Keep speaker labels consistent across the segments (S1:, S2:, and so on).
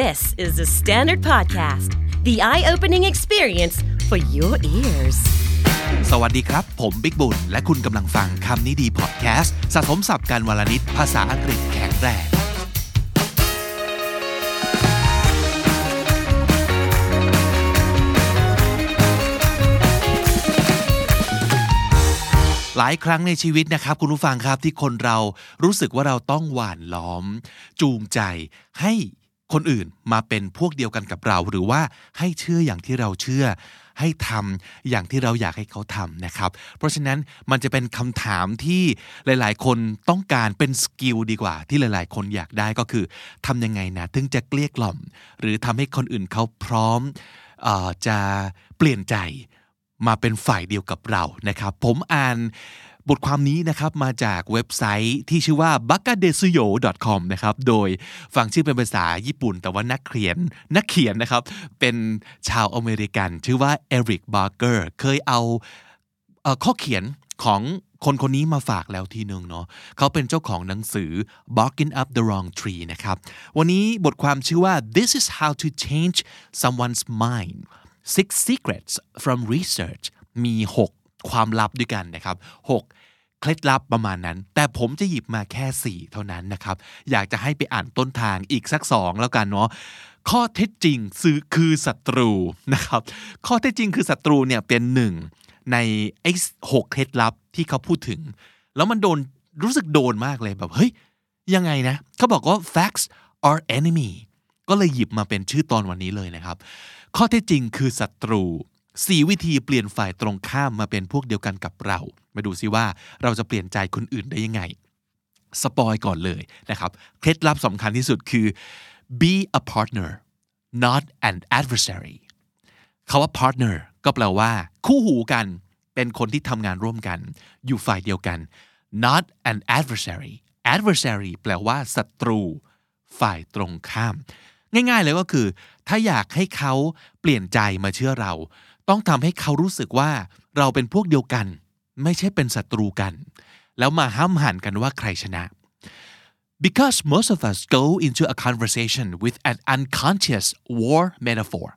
S1: This is the Standard Podcast, the eye opening experience for your ears.
S2: สวัสดีครับ ผมบิ๊กบุญ และคุณกำลังฟังคำนี้ดีพอดแคสต์สะสมสับการวลนิดภาษาอังกฤษแข็งแรงหลายครั้งในชีวิตนะครับ คุณผู้ฟังครับที่คนเรารู้สึกว่าเราต้องหวานล้อม จูงใจให้ คนอื่นมาเป็นพวกเดียวกันกับเรา หรือว่าให้เชื่ออย่างที่เราเชื่อ ให้ทำอย่างที่เราอยากให้เขาทำนะครับ เพราะฉะนั้นมันจะเป็นคำถามที่หลาย ๆ คนต้องการเป็นสกิลดีกว่า ที่หลาย ๆ คนอยากได้ก็คือทำยังไงนะถึงจะเกลี้ยกล่อม หรือทำให้คนอื่นเขาพร้อมออจะเปลี่ยนใจมาเป็นฝ่ายเดียวกับเรานะครับ ผมอ่าน บทความนี้นะครับมาจากเว็บไซต์ที่ชื่อว่า b a k a d e s u y o c o m นะครับโดยฟังชื่อเป็นภาษาญี่ปุ่น แต่ว่านักเขียนนักเขียนนะครับเป็นชาวอเมริกัน ชื่อว่าเอริกบาร์เกอร์เคยเอาข้อเขียนของคนคนนี้มาฝากแล้วทีหนึ่งเนาะเขาเป็นเจ้าของหนังสือ Barking Up the Wrong Tree นะครับ วันนี้บทความชื่อว่า This is how to change someone's mind Six Secrets from Research มี 6 ความลับด้วยกันนะครับ 6 เคล็ดลับประมาณนั้น แต่ผมจะหยิบมาแค่ 4 เท่านั้นนะครับ อยากจะให้ไปอ่านต้นทางอีกสัก 2 แล้วกันเนาะข้อเท็จจริงซื้อคือศัตรูนะครับ ข้อเท็จจริงคือศัตรูเนี่ยเป็นหนึ่งในไอ้หกเคล็ดลับที่เขาพูดถึง แล้วมันโดนรู้สึกโดนมากเลยแบบเฮ้ยยังไงนะเขาบอกว่า facts are enemy ก็เลยหยิบมาเป็นชื่อตอนวันนี้เลยนะครับ ข้อเท็จจริงคือศัตรู สี่วิธีเปลี่ยนฝ่ายตรงข้ามมาเป็นพวกเดียวกันกับเรา มาดูซิว่าเราจะเปลี่ยนใจคนอื่นได้ยังไง สปอยก่อนเลยนะครับ เคล็ดลับสำคัญที่สุดคือ be a partner not an adversary คาว่า partner ก็แปลว่า คู่หูกัน เป็นคนที่ทำงานร่วมกัน อยู่ฝ่ายเดียวกัน not an adversary adversary แปลว่าศัตรู ฝ่ายตรงข้าม ง่ายๆเลยก็คือ ถ้าอยากให้เขาเปลี่ยนใจมาเชื่อเรา ต้องทำให้เขารู้สึกว่าเราเป็นพวกเดียวกัน ไม่ใช่เป็นศัตรูกัน แล้วมาห้ามหันกันว่าใครชนะ Because most of us go into a conversation with an unconscious war metaphor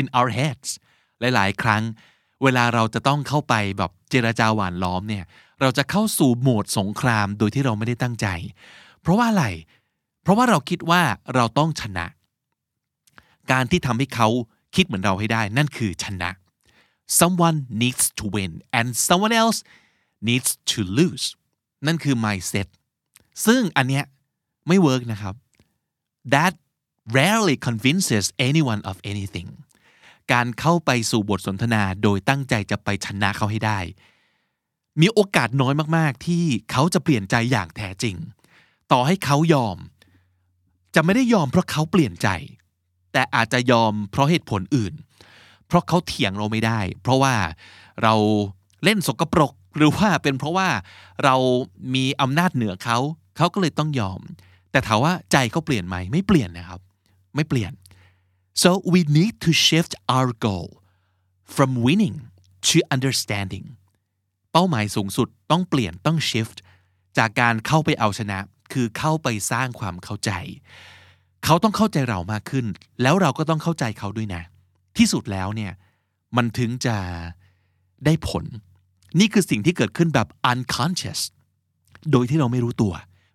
S2: in our heads หลาย ๆ ครั้ง เวลาเราจะต้องเข้าไปแบบเจรจาหวานล้อมเนี่ย เราจะเข้าสู่โหมดสงครามโดยที่เราไม่ได้ตั้งใจ เพราะว่าอะไร เพราะว่าเราคิดว่าเราต้องชนะ การที่ทำให้เขาคิดเหมือนเราให้ได้ นั่นคือชนะ someone needs to win and someone else needs to lose นั่นคือ mindset ซึ่งอันเนี้ยไม่เวิร์กนะครับ that rarely convinces anyone of anything การเข้าไปสู่บทสนทนาโดยตั้งใจจะไปชนะเขาให้ได้ มีโอกาสน้อยมากๆ ที่เขาจะเปลี่ยนใจอย่างแท้จริง ต่อให้เขายอม จะไม่ได้ยอมเพราะเขาเปลี่ยนใจ แต่อาจจะยอมเพราะเหตุผลอื่น ราะเขาเถียงเราไม่ได้ เพราะว่าเราเล่นสกปรก หรือว่าเป็นเพราะว่าเรามีอำนาจเหนือเขาเขาก็เลยต้องยอม แต่ถามว่าใจเขาเปลี่ยนไหมไม่เปลี่ยนนะครับ ไม่เปลี่ยน so we need to shift our goal from winning to understanding เป้าหมายสูงสุดต้องเปลี่ยนต้อง shift จากการเข้าไปเอาชนะ คือเข้าไปสร้างความเข้าใจ เขาต้องเข้าใจเรามากขึ้น แล้วเราก็ต้องเข้าใจเขาด้วยนะ ที่สุดแล้วเนี่ยมันถึงจะได้ผล นี่คือสิ่งที่เกิดขึ้นแบบ unconscious โดยที่เราไม่รู้ตัว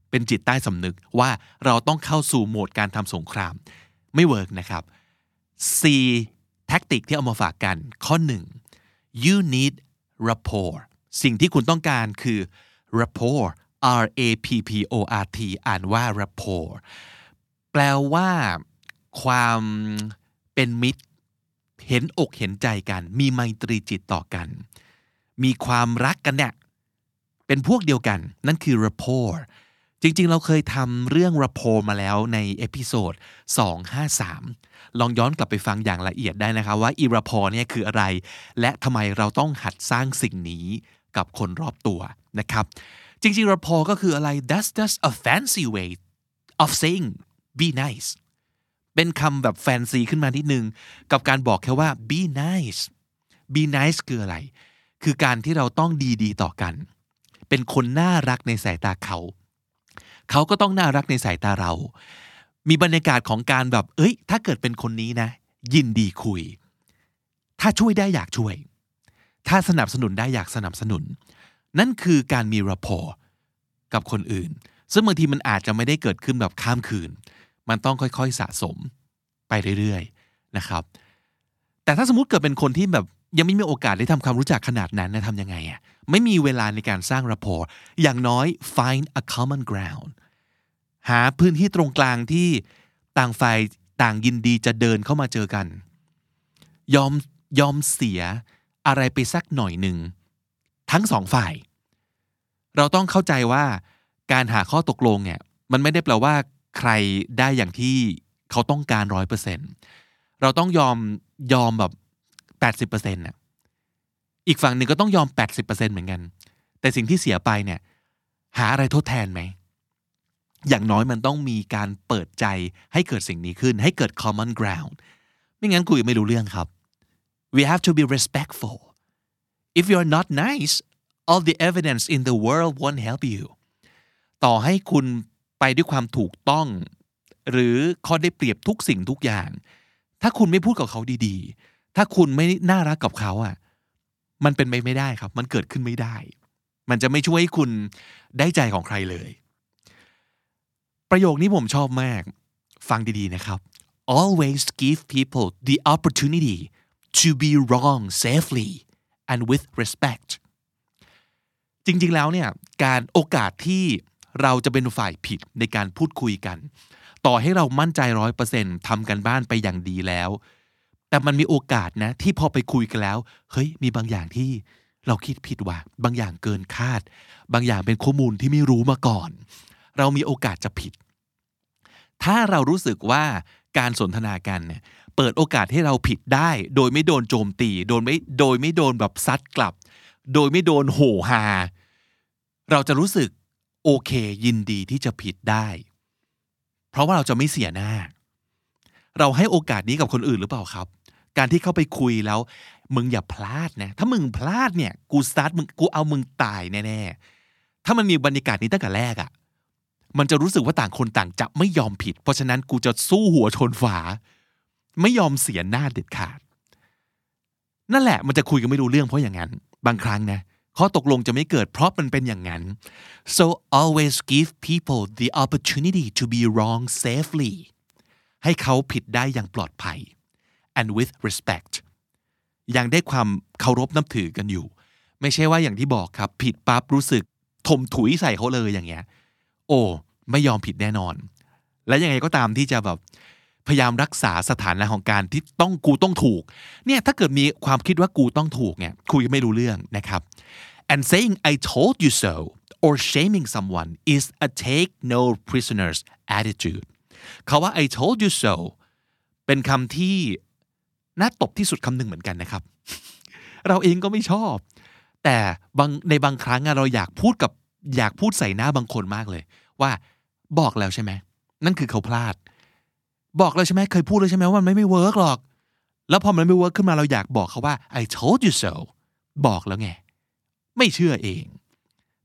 S2: เป็นจิตใต้สำนึกว่าเราต้องเข้าสู่โหมดการทำสงคราม ไม่เวิร์กนะครับ C แท็กติกที่เอามาฝากกัน ข้อ 1 you need rapport สิ่งที่คุณต้องการคือ rapport R A P P O R T อ่านว่า rapport แปลว่าความเป็นมิตร เห็นอกเห็นใจกัน มีไมตรีจิตต่อกัน มีความรักกันเนี่ยเป็นพวกเดียวกัน นั่นคือ rapport จริงๆ เราเคยทำเรื่อง rapport มาแล้วใน episode 253 ลองย้อนกลับไปฟังอย่างละเอียดได้นะครับว่าอี rapport เนี่ยคืออะไร และทำไมเราต้องหัดสร้างสิ่งนี้กับคนรอบตัวนะครับ จริงๆ rapport ก็คืออะไร that's just a fancy way of saying be nice เป็นคำแบบแฟนซีขึ้นมานิดนึง กับการบอกแค่ว่า be nice be nice คืออะไร คือการที่เราต้องดีๆ ต่อกัน เป็นคนน่ารักในสายตาเขา เขาก็ต้องน่ารักในสายตาเรา มีบรรยากาศของการแบบ เอ้ย ถ้าเกิดเป็นคนนี้นะ ยินดีคุย ถ้าช่วยได้อยากช่วย ถ้าสนับสนุนได้อยากสนับสนุน นั่นคือการมีร a p o r กับคนอื่น ซึ่งบางทีมันอาจจะไม่ได้เกิดขึ้นแบบข้ามคืน มันต้องค่อยๆสะสมไปเรื่อยๆนะครับ แต่ถ้าสมมติเกิดเป็นคนที่แบบยังไม่มีโอกาสได้ทำความรู้จักขนาดนั้นนะทำยังไงอะไม่มีเวลาในการสร้างร a p o r อย่างน้อย find a common ground หาพื้นที่ตรงกลางที่ต่างฝ่ายต่างยินดีจะเดินเข้ามาเจอกัน ยอมยอมเสียอะไรไปสักหน่อยหนึ่ง ทั้งสองฝ่าย เราต้องเข้าใจว่าการหาข้อตกลงเนี่ยมันไม่ได้แปลว่า ใครได้อย่างที่เขาต้องการร้อยเปอร์เซ็นเราต้องยอมยอมแบบแปดสิบเปอร์เซ็นต์น่ะอีกฝั่งหนึ่งก็ต้องยอมแปดสิบเปอร์เซ็นต์เหมือนกัน แต่สิ่งที่เสียไปเนี่ย หาอะไรทดแทนไหม อย่างน้อยมันต้องมีการเปิดใจให้เกิดสิ่งนี้ขึ้น ให้เกิด common ground ไม่งั้นคุยไม่รู้เรื่องครับ we have to be respectful if you're not nice all the evidence in the world won't help you ต่อให้คุณ ไปด้วยความถูกต้อง หรือข้อได้เปรียบทุกสิ่งทุกอย่าง ถ้าคุณไม่พูดกับเขาดีๆ ถ้าคุณไม่น่ารักกับเขาอะ มันเป็นไปไม่ได้ครับ มันเกิดขึ้นไม่ได้ มันจะไม่ช่วยให้คุณได้ใจของใครเลย ประโยคนี้ผมชอบมาก ฟังดีๆนะครับ always give people the opportunity to be wrong safely and with respect จริงๆ แล้วเนี่ย การโอกาสที่ เราจะเป็นฝ่ายผิดในการพูดคุยกัน ต่อให้เรามั่นใจร้อยเปอร์เซ็นต์ทำกันบ้านไปอย่างดีแล้ว แต่มันมีโอกาสนะ ที่พอไปคุยกันแล้ว เฮ้ย มีบางอย่างที่เราคิดผิดว่ะ บางอย่างเกินคาด บางอย่างเป็นข้อมูลที่ไม่รู้มาก่อน เรามีโอกาสจะผิด ถ้าเรารู้สึกว่าการสนทนากันเนี่ย เปิดโอกาสให้เราผิดได้ โดยไม่โดนโจมตี โดยไม่ โดยไม่โดนแบบซัดกลับ โดยไม่โดนโหฮาเราจะรู้สึก โอเค ยินดีที่จะผิดได้ เพราะว่าเราจะไม่เสียหน้า เราให้โอกาสนี้กับคนอื่นหรือเปล่าครับ การที่เข้าไปคุยแล้ว มึงอย่าพลาดนะ ถ้ามึงพลาดเนี่ย กูสตาร์ทมึงกูเอามึงตายแน่ๆ ถ้ามันมีบรรยากาศนี้ตั้งแต่แรกอะ่ะ มันจะรู้สึกว่าต่างคนต่างจะไม่ยอมผิด เพราะฉะนั้นกูจะสู้หัวชนฝา ไม่ยอมเสียหน้าเด็ดขาด นั่นแหละมันจะคุยกันไม่รู้เรื่องเพราะอย่างนั้น บางครั้งนะ ข้อตกลงจะไม่เกิดเพราะมันเป็นอย่างนั้น so always give people the opportunity to be wrong safely ให้เขาผิดได้อย่างปลอดภัย and with respect ยังได้ความเคารพนับถือกันอยู่ ไม่ใช่ว่าอย่างที่บอกครับ ผิดปั๊บรู้สึกถมถุยใส่เขาเลยอย่างเงี้ย โอ้ ไม่ยอมผิดแน่นอน และยังไงก็ตามที่จะแบบ พยายามรักษาสถานะของการที่ต้องกูต้องถูกเนี่ยถ้าเกิดมีความคิดว่ากูต้องถูกเนี่ยคุยไม่รู้เรื่องนะครับ and saying I told you so or shaming someone is a take no prisoners attitude คาว่า I told you so เป็นคำที่น่าตบที่สุดคำหนึ่งเหมือนกันนะครับ เราเองก็ไม่ชอบ แต่ในบางครั้งเราอยากพูดกับอยากพูดใส่หน้าบางคนมากเลย ว่าบอกแล้วใช่ไหมนั่นคือเขาพลาด บอกแล้วใช่ไหมเคยพูดแล้วใช่ไหมว่ามันไม่ไม่ work หรอก แล้วพอมันไม่ work ขึ้นมาเราอยากบอกเขาว่า I told you so บอกแล้วไง ไม่เชื่อเอง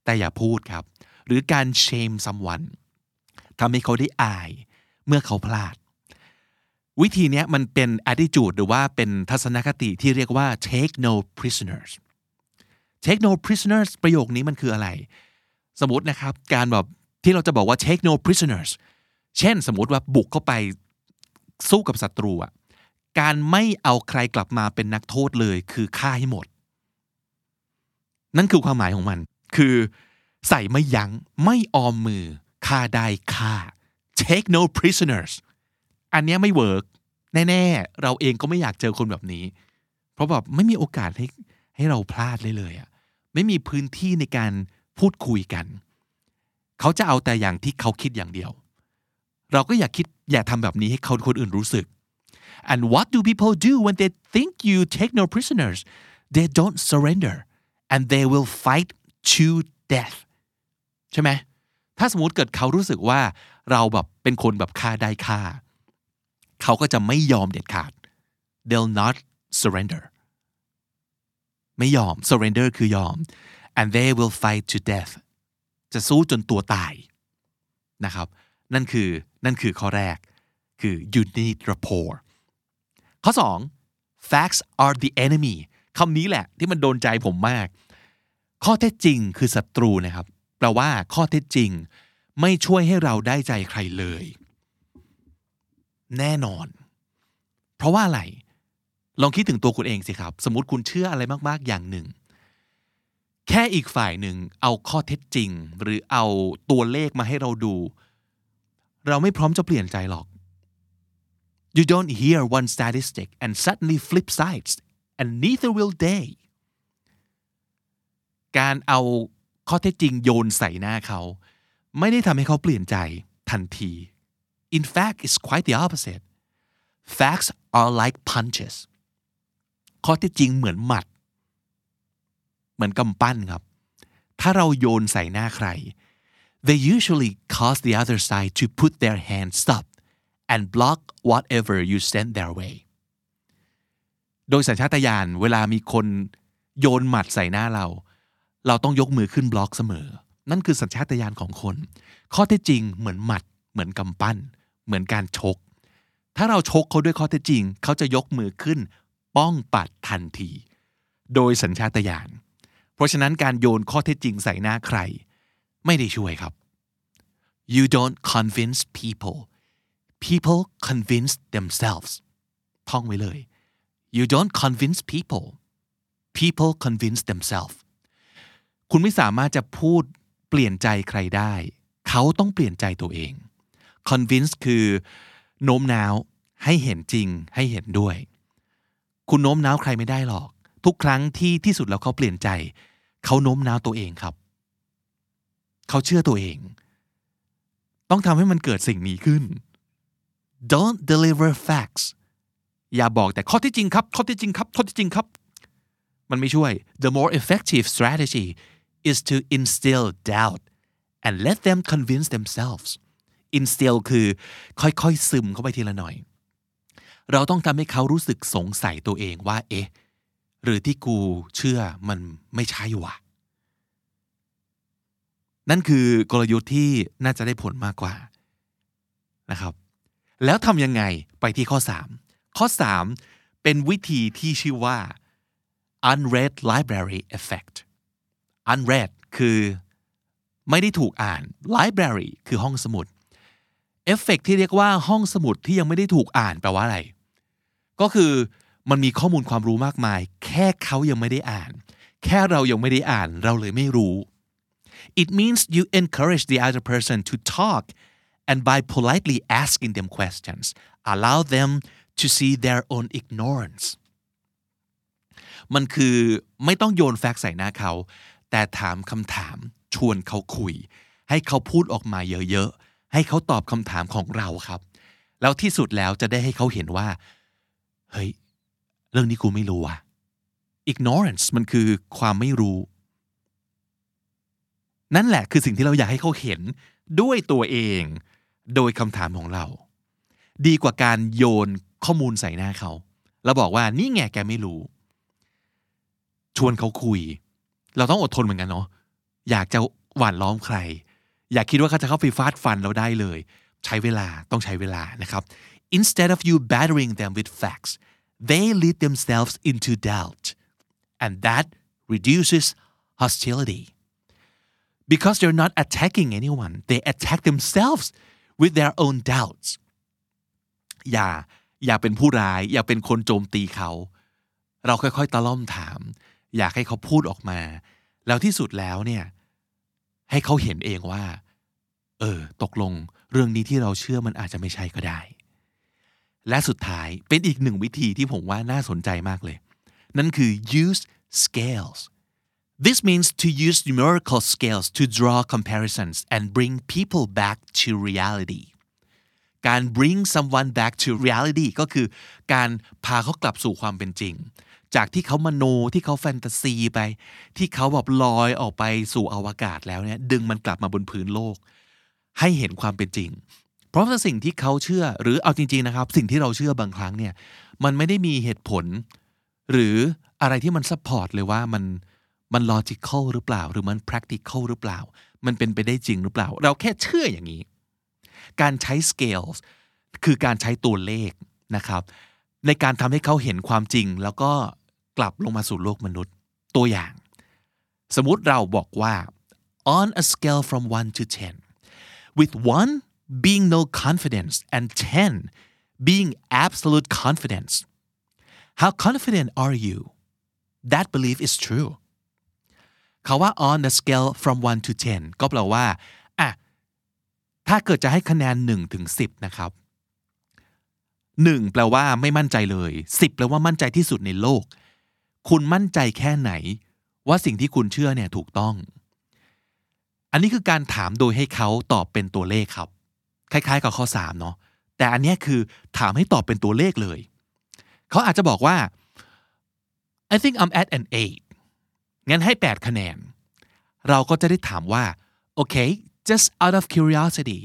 S2: แต่อย่าพูดครับ หรือการ shame someone ทำให้เขาได้อาย เมื่อเขาพลาด วิธีนี้มันเป็น attitude หรือว่าเป็นทัศนคติที่เรียกว่า take no prisoners take no prisoners ประโยคนี้มันคืออะไร สมมตินะครับ การแบบที่เราจะบอกว่า take no prisoners เช่นสมมติว่าบุกเข้าไป สู้กับศัตรูอะการไม่เอาใครกลับมาเป็นนักโทษเลยคือฆ่าให้หมด นั่นคือความหมายของมัน คือใส่ไม่ยั้งไม่ออมมือฆ่าได้ฆ่า take no prisoners อันนี้ไม่ work แน่ ๆ เราเองก็ไม่อยากเจอคนแบบนี้ เพราะแบบไม่มีโอกาสให้ให้เราพลาดเลยเลยอะไม่มีพื้นที่ในการพูดคุยกัน เขาจะเอาแต่อย่างที่เขาคิดอย่างเดียว เราก็อยากคิด อย่าทำแบบนี้ให้เขาคนอื่นรู้สึก and what do people do when they think you take no prisoners they don't surrender and they will fight to death ใช่ไหมถ้าสมมติเกิดเขารู้สึกว่าเราแบบเป็นคนแบบฆ่าได้ฆ่า เขาก็จะไม่ยอมเด็ดขาด they'll not surrender ไม่ยอม surrender คือยอม and they will fight to death จะสู้จนตัวตายนะครับ นั่นคือ นั่นคือข้อแรกคือ you need rapport ข้อ 2 facts are the enemy คำนี้แหละที่มันโดนใจผมมาก ข้อเท็จจริงคือศัตรูนะครับแปลว่าข้อเท็จจริง ไม่ช่วยให้เราได้ใจใครเลย แน่นอน เพราะว่าอะไร ลองคิดถึงตัวคุณเองสิครับ สมมติคุณเชื่ออะไรมาก ๆ อย่างหนึ่ง แค่อีกฝ่ายหนึ่งเอาข้อเท็จจริง หรือเอาตัวเลขมาให้เราดู เราไม่พร้อมจะเปลี่ยนใจหรอก You don't hear one statistic and suddenly flip sides and neither will they การเอาข้อเท็จจริงโยนใส่หน้าเขา ไม่ได้ทำให้เขาเปลี่ยนใจทันที In fact it's quite the opposite facts are like punches ข้อเท็จจริงเหมือนหมัด เหมือนกำปั้นครับ ถ้าเราโยนใส่หน้าใคร they usually cause the other side to put their hands up and block whatever you send their way โดยสัญชาตญาณเวลามีคนโยนหมัดใส่หน้าเรา เราต้องยกมือขึ้นบล็อกเสมอ นั่นคือสัญชาตญาณของคน ข้อเท็จจริงเหมือนหมัด เหมือนกำปั้น เหมือนการชก ถ้าเราชกเขาด้วยข้อเท็จจริง เขาจะยกมือขึ้น ป้องปัดทันที โดยสัญชาตญาณเพราะฉะนั้นการโยนข้อเท็จจริงใส่หน้าใคร ไม่ได้ช่วยครับ you don't convince people people convince themselves ท่องไว้เลย you don't convince people people convince themselves คุณไม่สามารถจะพูดเปลี่ยนใจใครได้ เขาต้องเปลี่ยนใจตัวเอง convince คือโน้มน้าว ให้เห็นจริง ให้เห็นด้วย คุณโน้มน้าวใครไม่ได้หรอก ทุกครั้งที่ที่สุดแล้วเขาเปลี่ยนใจ เขาโน้มน้าวตัวเองครับ เขาเชื่อตัวเอง ต้องทำให้มันเกิดสิ่งนี้ขึ้น don't deliver facts อย่าบอกแต่ข้อที่จริงครับ ข้อที่จริงครับ ข้อที่จริงครับ มันไม่ช่วย the more effective strategy is to instill doubt and let them convince themselves instill คือค่อยๆซึมเข้าไปทีละหน่อย เราต้องทำให้เขารู้สึกสงสัยตัวเองว่า เอ๊ะ หรือที่กูเชื่อมันไม่ใช่วะ นั่นคือกลยุทธ์ที่น่าจะได้ผลมากกว่านะครับ แล้วทำยังไงไปที่ข้อ 3 ข้อ 3 เป็นวิธีที่ชื่อว่า unread library effect unread คือไม่ได้ถูกอ่าน library คือห้องสมุดเอฟเฟกที่เรียกว่าห้องสมุดที่ยังไม่ได้ถูกอ่านแปลว่าอะไร ก็คือมันมีข้อมูลความรู้มากมาย แค่เขายังไม่ได้อ่าน แค่เรายังไม่ได้อ่าน เราเลยไม่รู้ it means you encourage the other person to talk and by politely asking them questions allow them to see their own ignorance มันคือไม่ต้องโยนแฟกต์ใส่หน้าเขา แต่ถามคำถามชวนเขาคุย ให้เขาพูดออกมาเยอะๆ ให้เขาตอบคำถามของเราครับ แล้วที่สุดแล้วจะได้ให้เขาเห็นว่า เฮ้ย เรื่องนี้กูไม่รู้ว่ะ ignorance มันคือความไม่รู้ นั่นแหละคือสิ่งที่เราอยากให้เขาเห็นด้วยตัวเอง โดยคำถามของเรา ดีกว่าการโยนข้อมูลใส่หน้าเขา แล้วบอกว่านี่ไงแกไม่รู้ ชวนเขาคุย เราต้องอดทนเหมือนกันเนาะอยากจะหว่านล้อมใคร อยากคิดว่าเขาจะเข้าไปฟาดฟันเราได้เลย ใช้เวลาต้องใช้เวลานะครับ instead of you battering them with facts they lead themselves into doubt and that reduces hostility because they're not attacking anyone they attack themselves with their own doubts อย่าอย่าเป็นผู้ร้าย อย่าเป็นคนโจมตีเขา เราค่อยๆตะล่อมถาม อยากให้เขาพูดออกมา แล้วที่สุดแล้วเนี่ยให้เขาเห็นเองว่า เออ ตกลงเรื่องนี้ที่เราเชื่อมันอาจจะไม่ใช่ก็ได้ และสุดท้ายเป็นอีกหนึ่งวิธีที่ผมว่าน่าสนใจมากเลย นั่นคือ use scales This means to use numerical scales to draw comparisons and bring people back to reality การ bring someone back to reality ก็คือการพาเขากลับสู่ความเป็นจริง จากที่เขามโนที่เขาแฟนตาซีไป ที่เขาแบบลอยออกไปสู่อวกาศแล้วเนี่ยดึงมันกลับมาบนพื้นโลก ให้เห็นความเป็นจริง เพราะสิ่งที่เขาเชื่อหรือเอาจริงๆนะครับ สิ่งที่เราเชื่อบางครั้งเนี่ยมันไม่ได้มีเหตุผล หรืออะไรที่มัน support เลยว่ามัน มัน logical หรือเปล่า หรือมัน practical หรือเปล่า มันเป็นไปได้จริงหรือเปล่า เราแค่เชื่ออย่างนี้ การใช้ scales คือการใช้ตัวเลขนะครับ ในการทำให้เขาเห็นความจริง แล้วก็กลับลงมาสู่โลกมนุษย์ตัวอย่าง สมมุติเราบอกว่า on a scale from 1 to 10 with 1 being no confidence and 10 being absolute confidence how confident are you that belief is true เขาว่า on the scale from 1 to 10 ก็แปลว่าอะถ้าเกิดจะให้คะแนน1ถึง10 นะครับ 1 แปลว่าไม่มั่นใจเลย 10 แปลว่ามั่นใจที่สุดในโลก คุณมั่นใจแค่ไหน ว่าสิ่งที่คุณเชื่อเนี่ยถูกต้อง อันนี้คือการถามโดยให้เขาตอบเป็นตัวเลขครับ คล้าย ๆ กับข้อ3เนาะแต่อันนี้คือถามให้ตอบเป็นตัวเลขเลย เขาอาจจะบอกว่า I think I'm at an 8 งั้นให้ 8 คะแนน เราก็จะได้ถามว่า okay just out of curiosity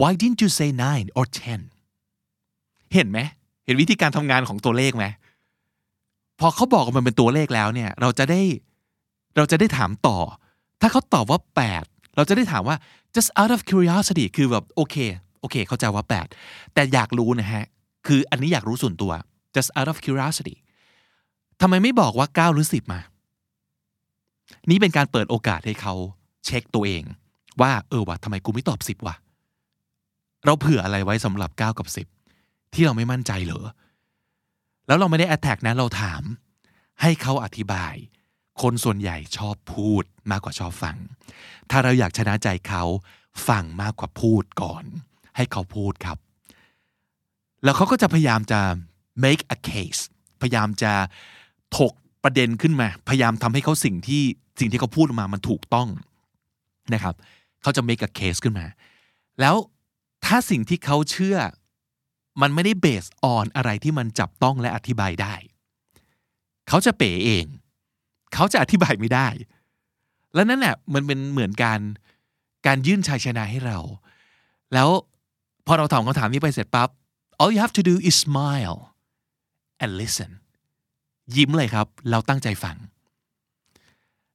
S2: why didn't you say 9 or 10 เห็นไหม เห็นวิธีการทำงานของตัวเลขไหม พอเขาบอกมันเป็นตัวเลขแล้วเนี่ย เราจะได้ เราจะได้ถามต่อ ถ้าเขาตอบว่า 8 เราจะได้ถามว่า just out of curiosity คือแบบโอเค โอเค เข้าใจว่า 8 แต่อยากรู้นะฮะ คืออันนี้อยากรู้ส่วนตัว just out of curiosity ทำไมไม่บอกว่า 9 หรือ 10 มา นี่เป็นการเปิดโอกาสให้เขาเช็คตัวเอง ว่า เออวะทำไมกูไม่ตอบ10วะเราเผื่ออะไรไว้สำหรับ 9 กับ 10 ที่เราไม่มั่นใจเหรอ แล้วเราไม่ได้ attack นะเราถาม ให้เขาอธิบาย คนส่วนใหญ่ชอบพูดมากกว่าชอบฟัง ถ้าเราอยากชนะใจเขาฟังมากกว่าพูดก่อน ให้เขาพูดครับ แล้วเขาก็จะพยายามจะ make a case พยายามจะถก ประเด็นขึ้นมา พยายามทำให้เขาสิ่งที่สิ่งที่เขาพูดออกมามันถูกต้องนะครับเขาจะ make a case ขึ้นมา แล้วถ้าสิ่งที่เขาเชื่อมันไม่ได้เบสออนอะไรที่มันจับต้องและอธิบายได้ เขาจะเป๋เอง เขาจะอธิบายไม่ได้ แล้วนั่นแหละมันเป็นเหมือนการการยื่นชัยชนะให้เรา แล้วพอเราตอบคำถามนี้ไปเสร็จปั๊บ all you have to do is smile and listen ยิ้มเลยครับ เราตั้งใจฟัง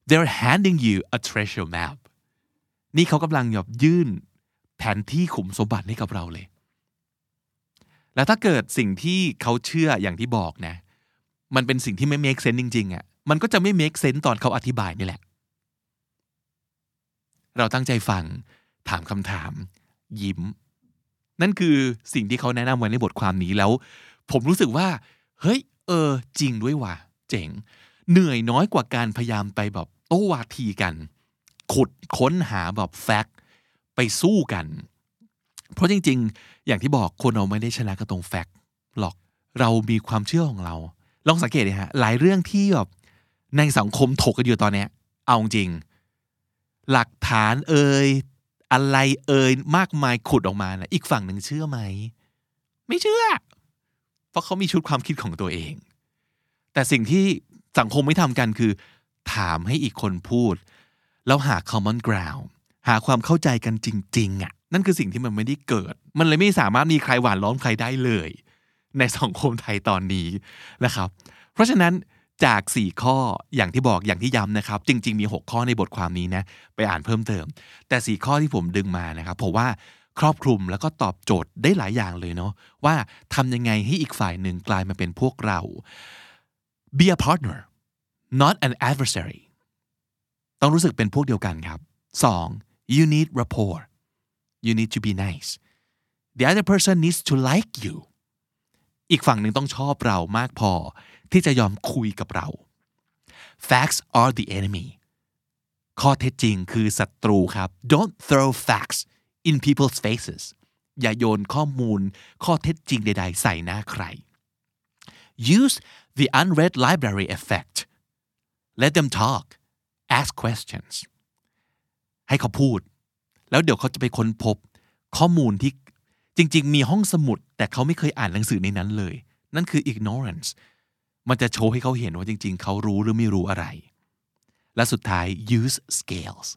S2: they're handing you a treasure map นี่เขากำลังหยอบยื่นแผนที่ขุมสมบัติให้กับเราเลย แล้วถ้าเกิดสิ่งที่เขาเชื่ออย่างที่บอกนะ มันเป็นสิ่งที่ไม่ make sense จริงๆอะ่ะ มันก็จะไม่ make sense ตอนเขาอธิบายนี่แหละ เราตั้งใจฟัง ถามคำถาม ยิ้ม นั่นคือสิ่งที่เขาแนะนำไว้ในบทความนี้แล้ว ผมรู้สึกว่า เฮ้ย เออ จริงด้วยว่ะ เจ๋ง เหนื่อยน้อยกว่าการพยายามไปแบบโต้วาทีกัน ขุดค้นหาแบบแฟกต์ไปสู้กัน เพราะจริง ๆ อย่างที่บอกคนเราไม่ได้ชนะกันตรงแฟกต์หรอกเรามีความเชื่อของเรา ลองสังเกตดิฮะ หลายเรื่องที่แบบในสังคมถกกันอยู่ตอนเนี้ย เอาจริง หลักฐานเอ่ยอะไรเอ่ยมากมายขุดออกมานะอีกฝั่งหนึ่งเชื่อไหม ไม่เชื่อ ราะเขามีชุดความคิดของตัวเอง แต่สิ่งที่สังคมไม่ทำกันคือ ถามให้อีกคนพูด แล้วหา common ground หาความเข้าใจกันจริง ๆอะนั่นคือสิ่งที่มันไม่ได้เกิด มันเลยไม่สามารถมีใครหวานล้อมใครได้เลย ในสังคมไทยตอนนี้นะครับ เพราะฉะนั้นจาก 4 ข้ออย่างที่บอกอย่างที่ย้ำนะครับ จริง ๆ มี 6 ข้อในบทความนี้นะ ไปอ่านเพิ่มเติม แต่ 4 ข้อที่ผมดึงมานะครับผมว่า ครอบคลุมแล้วก็ตอบโจทย์ได้หลายอย่างเลยเนาะว่าทำยังไงให้อีกฝ่ายหนึ่งกลายมาเป็นพวกเรา be a partner not an adversary ต้องรู้สึกเป็นพวกเดียวกันครับ 2. you need rapport you need to be nice the other person needs to like you อีกฝั่งหนึ่งต้องชอบเรามากพอ ที่จะยอมคุยกับเรา facts are the enemy ข้อเท็จจริงคือศัตรูครับ don't throw facts in people's faces อย่าโยนข้อมูลข้อเท็จจริงใด ๆ ใส่หน้าใคร use the unread library effect let them talk ask questions ให้เขาพูด แล้วเดี๋ยวเขาจะไปค้นพบข้อมูลที่จริง ๆ มีห้องสมุด แต่เขาไม่เคยอ่านหนังสือในนั้นเลย นั่นคือ ignorance มันจะโชว์ให้เขาเห็นว่าจริง ๆ เขารู้หรือไม่รู้อะไร และสุดท้าย use scales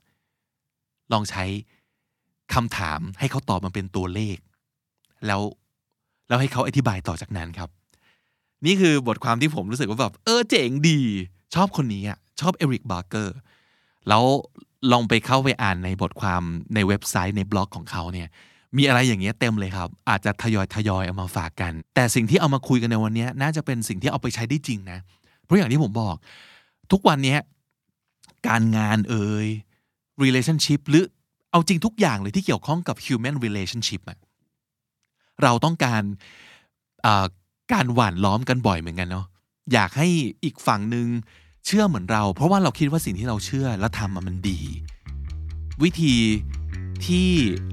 S2: ลองใช้ คำถามให้เขาตอบมันเป็นตัวเลข แล้วแล้วให้เขาอธิบายต่อจากนั้นครับ นี่คือบทความที่ผมรู้สึกว่าแบบเออเจ๋งดี ชอบคนนี้อะชอบเอริกบาร์เกอร์แล้วลองไปเข้าไปอ่านในบทความในเว็บไซต์ในบล็อกของเขาเนี่ยมีอะไรอย่างเงี้ยเต็มเลยครับ อาจจะทยอยทยอยเอามาฝากกัน แต่สิ่งที่เอามาคุยกันในวันนี้น่าจะเป็นสิ่งที่เอาไปใช้ได้จริงนะ เพราะอย่างที่ผมบอก ทุกวันนี้การงานเอ่ย relationship หรือ เอาจริงทุกอย่างเลยที่เกี่ยวข้องกับ human relationship อะเราต้องการการหว่านล้อมกันบ่อยเหมือนกันเนาะอยากให้อีกฝั่งหนึ่งเชื่อเหมือนเรา เพราะว่าเราคิดว่าสิ่งที่เราเชื่อและทำมันดี วิธีที่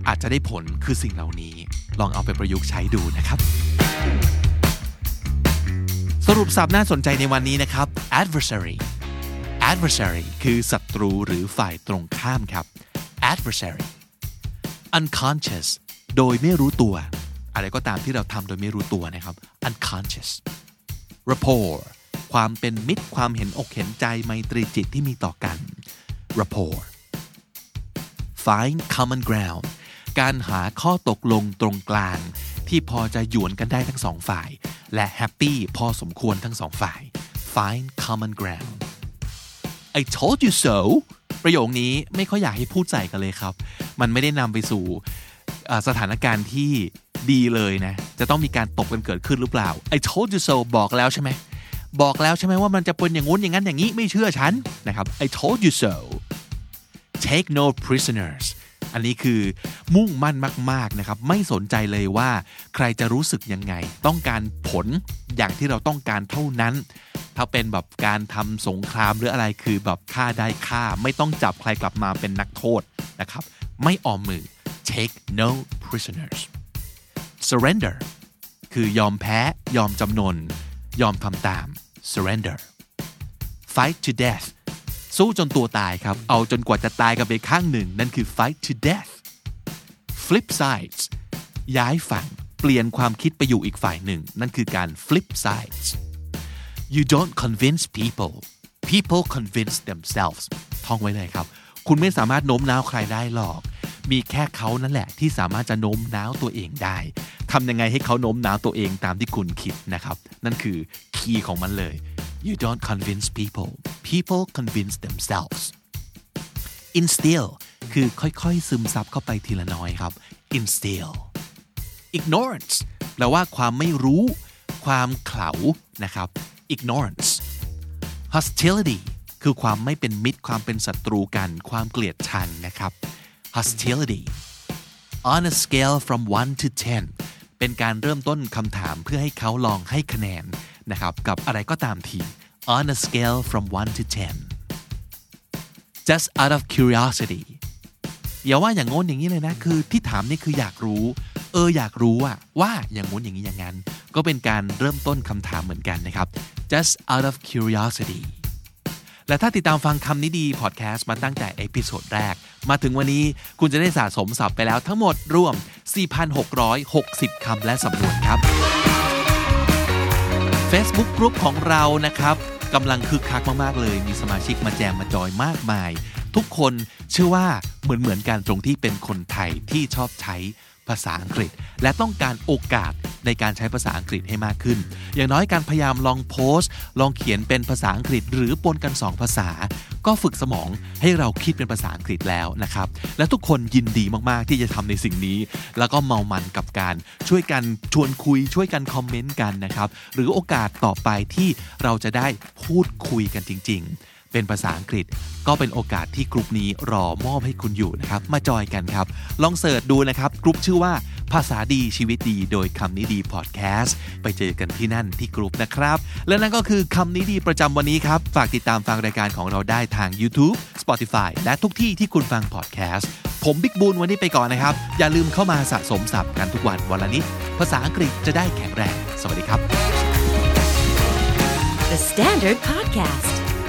S2: อาจจะได้ผลคือสิ่งเหล่านี้ ลองเอาไปประยุกต์ใช้ดูนะครับ สรุปสับน่าสนใจในวันนี้นะครับ adversary adversary คือศัตรูหรือฝ่ายตรงข้ามครับ adversary unconscious โดยไม่รู้ตัว อะไรก็ตามที่เราทำโดยไม่รู้ตัวนะครับ unconscious rapport ความเป็นมิตรความเห็นอกเห็นใจไมตรีจิตที่มีต่อกัน rapport find common ground การหาข้อตกลงตรงกลาง ที่พอจะหยวนกันได้ทั้งสองฝ่าย และแฮปปี้พอสมควรทั้งสองฝ่าย find common ground I told you so ประโยคนี้ไม่ค่อยอยากให้พูดใส่กันเลยครับ มันไม่ได้นำไปสู่สถานการณ์ที่ดีเลยนะ จะต้องมีการตบกันเกิดขึ้นหรือเปล่า I told you so บอกแล้วใช่ไหม บอกแล้วใช่ไหมว่ามันจะเป็นอย่างงู้นอย่างนั้นอย่างนี้ไม่เชื่อฉันนะครับ I told you so take no prisoners อันนี้คือมุ่งมั่นมาก ๆ นะครับ ไม่สนใจเลยว่าใครจะรู้สึกยังไง ต้องการผลอย่างที่เราต้องการเท่านั้น ถ้าเป็นแบบการทำสงครามหรืออะไรคือแบบฆ่าได้ฆ่า ไม่ต้องจับใครกลับมาเป็นนักโทษนะครับ ไม่ออมมือ take no prisoners surrender คือยอมแพ้ยอมจำนน ยอมทำตาม surrender fight to death สู้จนตัวตายครับ เอาจนกว่าจะตายกันไปข้างหนึ่ง นั่นคือ fight to death flip sides ย้ายฝั่ง เปลี่ยนความคิดไปอยู่อีกฝ่ายหนึ่ง นั่นคือการ flip sides you don't convince people people convince themselves ท่องไว้เลยครับ คุณไม่สามารถโน้มน้าวใครได้หรอก มีแค่เขานั่นแหละที่สามารถจะโน้มน้าวตัวเองได้ทำยังไงให้เขาโน้มน้าวตัวเองตามที่คุณคิดนะครับ นั่นคือคีย์ของมันเลย you don't convince people people convince themselves instill คือค่อยๆ ซึมซับเข้าไปทีละน้อยครับ instill ignorance แปลว่าความไม่รู้ ความเขลานะครับ ignorance hostility คือความไม่เป็นมิตรความเป็นศัตรูกันความเกลียดชังนะครับ hostility on a scale from 1 to 10 เป็นการเริ่มต้นคำถามเพื่อให้เขาลองให้คะแนนนะครับกับอะไรก็ตามที on a scale from 1 to 10 just out of curiosity อย่าว่าอย่างงั้นอย่างนี้เลยนะคือที่ถามนี่คืออยากรู้ เอออยากรู้อะว่าอย่างงั้นอย่างนี้อย่างนั้น ก็เป็นการเริ่มต้นคำถามเหมือนกันนะครับ just out of curiosity และถ้าติดตามฟังคำนี้ดีพอดแคสต์มาตั้งแต่ episode แรก มาถึงวันนี้คุณจะได้สะสมศัพท์ไปแล้วทั้งหมดรวม 4,660 คำและสำนวนครับ Facebook กลุ่มของเรานะครับกำลังคึกคักมาก ๆ เลย มีสมาชิกมาแจมมาจอยมากมาย ทุกคนเชื่อว่าเหมือนเหมือนกันตรงที่เป็นคนไทยที่ชอบใช้ ภาษาอังกฤษ และต้องการโอกาสในการใช้ภาษาอังกฤษให้มากขึ้น อย่างน้อยการพยายามลองโพสต์ ลองเขียนเป็นภาษาอังกฤษ หรือปนกัน 2 ภาษา ก็ฝึกสมองให้เราคิดเป็นภาษาอังกฤษแล้วนะครับ และทุกคนยินดีมากๆที่จะทำในสิ่งนี้ แล้วก็เมามันกับการช่วยกันชวนคุยช่วยกันคอมเมนต์กันนะครับ หรือโอกาสต่อไปที่เราจะได้พูดคุยกันจริง ๆ เป็นภาษาอังกฤษ ก็เป็นโอกาสที่กลุ่มนี้รอมอบให้คุณอยู่นะครับ มาจอยกันครับ ลองเสิร์ชดูนะครับกลุ่มชื่อว่าภาษาดีชีวิตดีโดยคำนี้ดีพอดแคสต์ไปเจอกันที่นั่นที่กลุ่มนะครับ และนั่นก็คือคำนี้ดีประจำวันนี้ครับ ฝากติดตามฟังรายการของเราได้ทาง YouTube Spotify และทุกที่ที่คุณฟังพอดแคสต์ผมบิ๊กบูลวันนี้ไปก่อนนะครับ อย่าลืมเข้ามาสะสมศัพท์กันทุกวันวันละนิดภาษาอังกฤษจะได้แข็งแรง สวัสดีครับ
S1: The Standard Podcast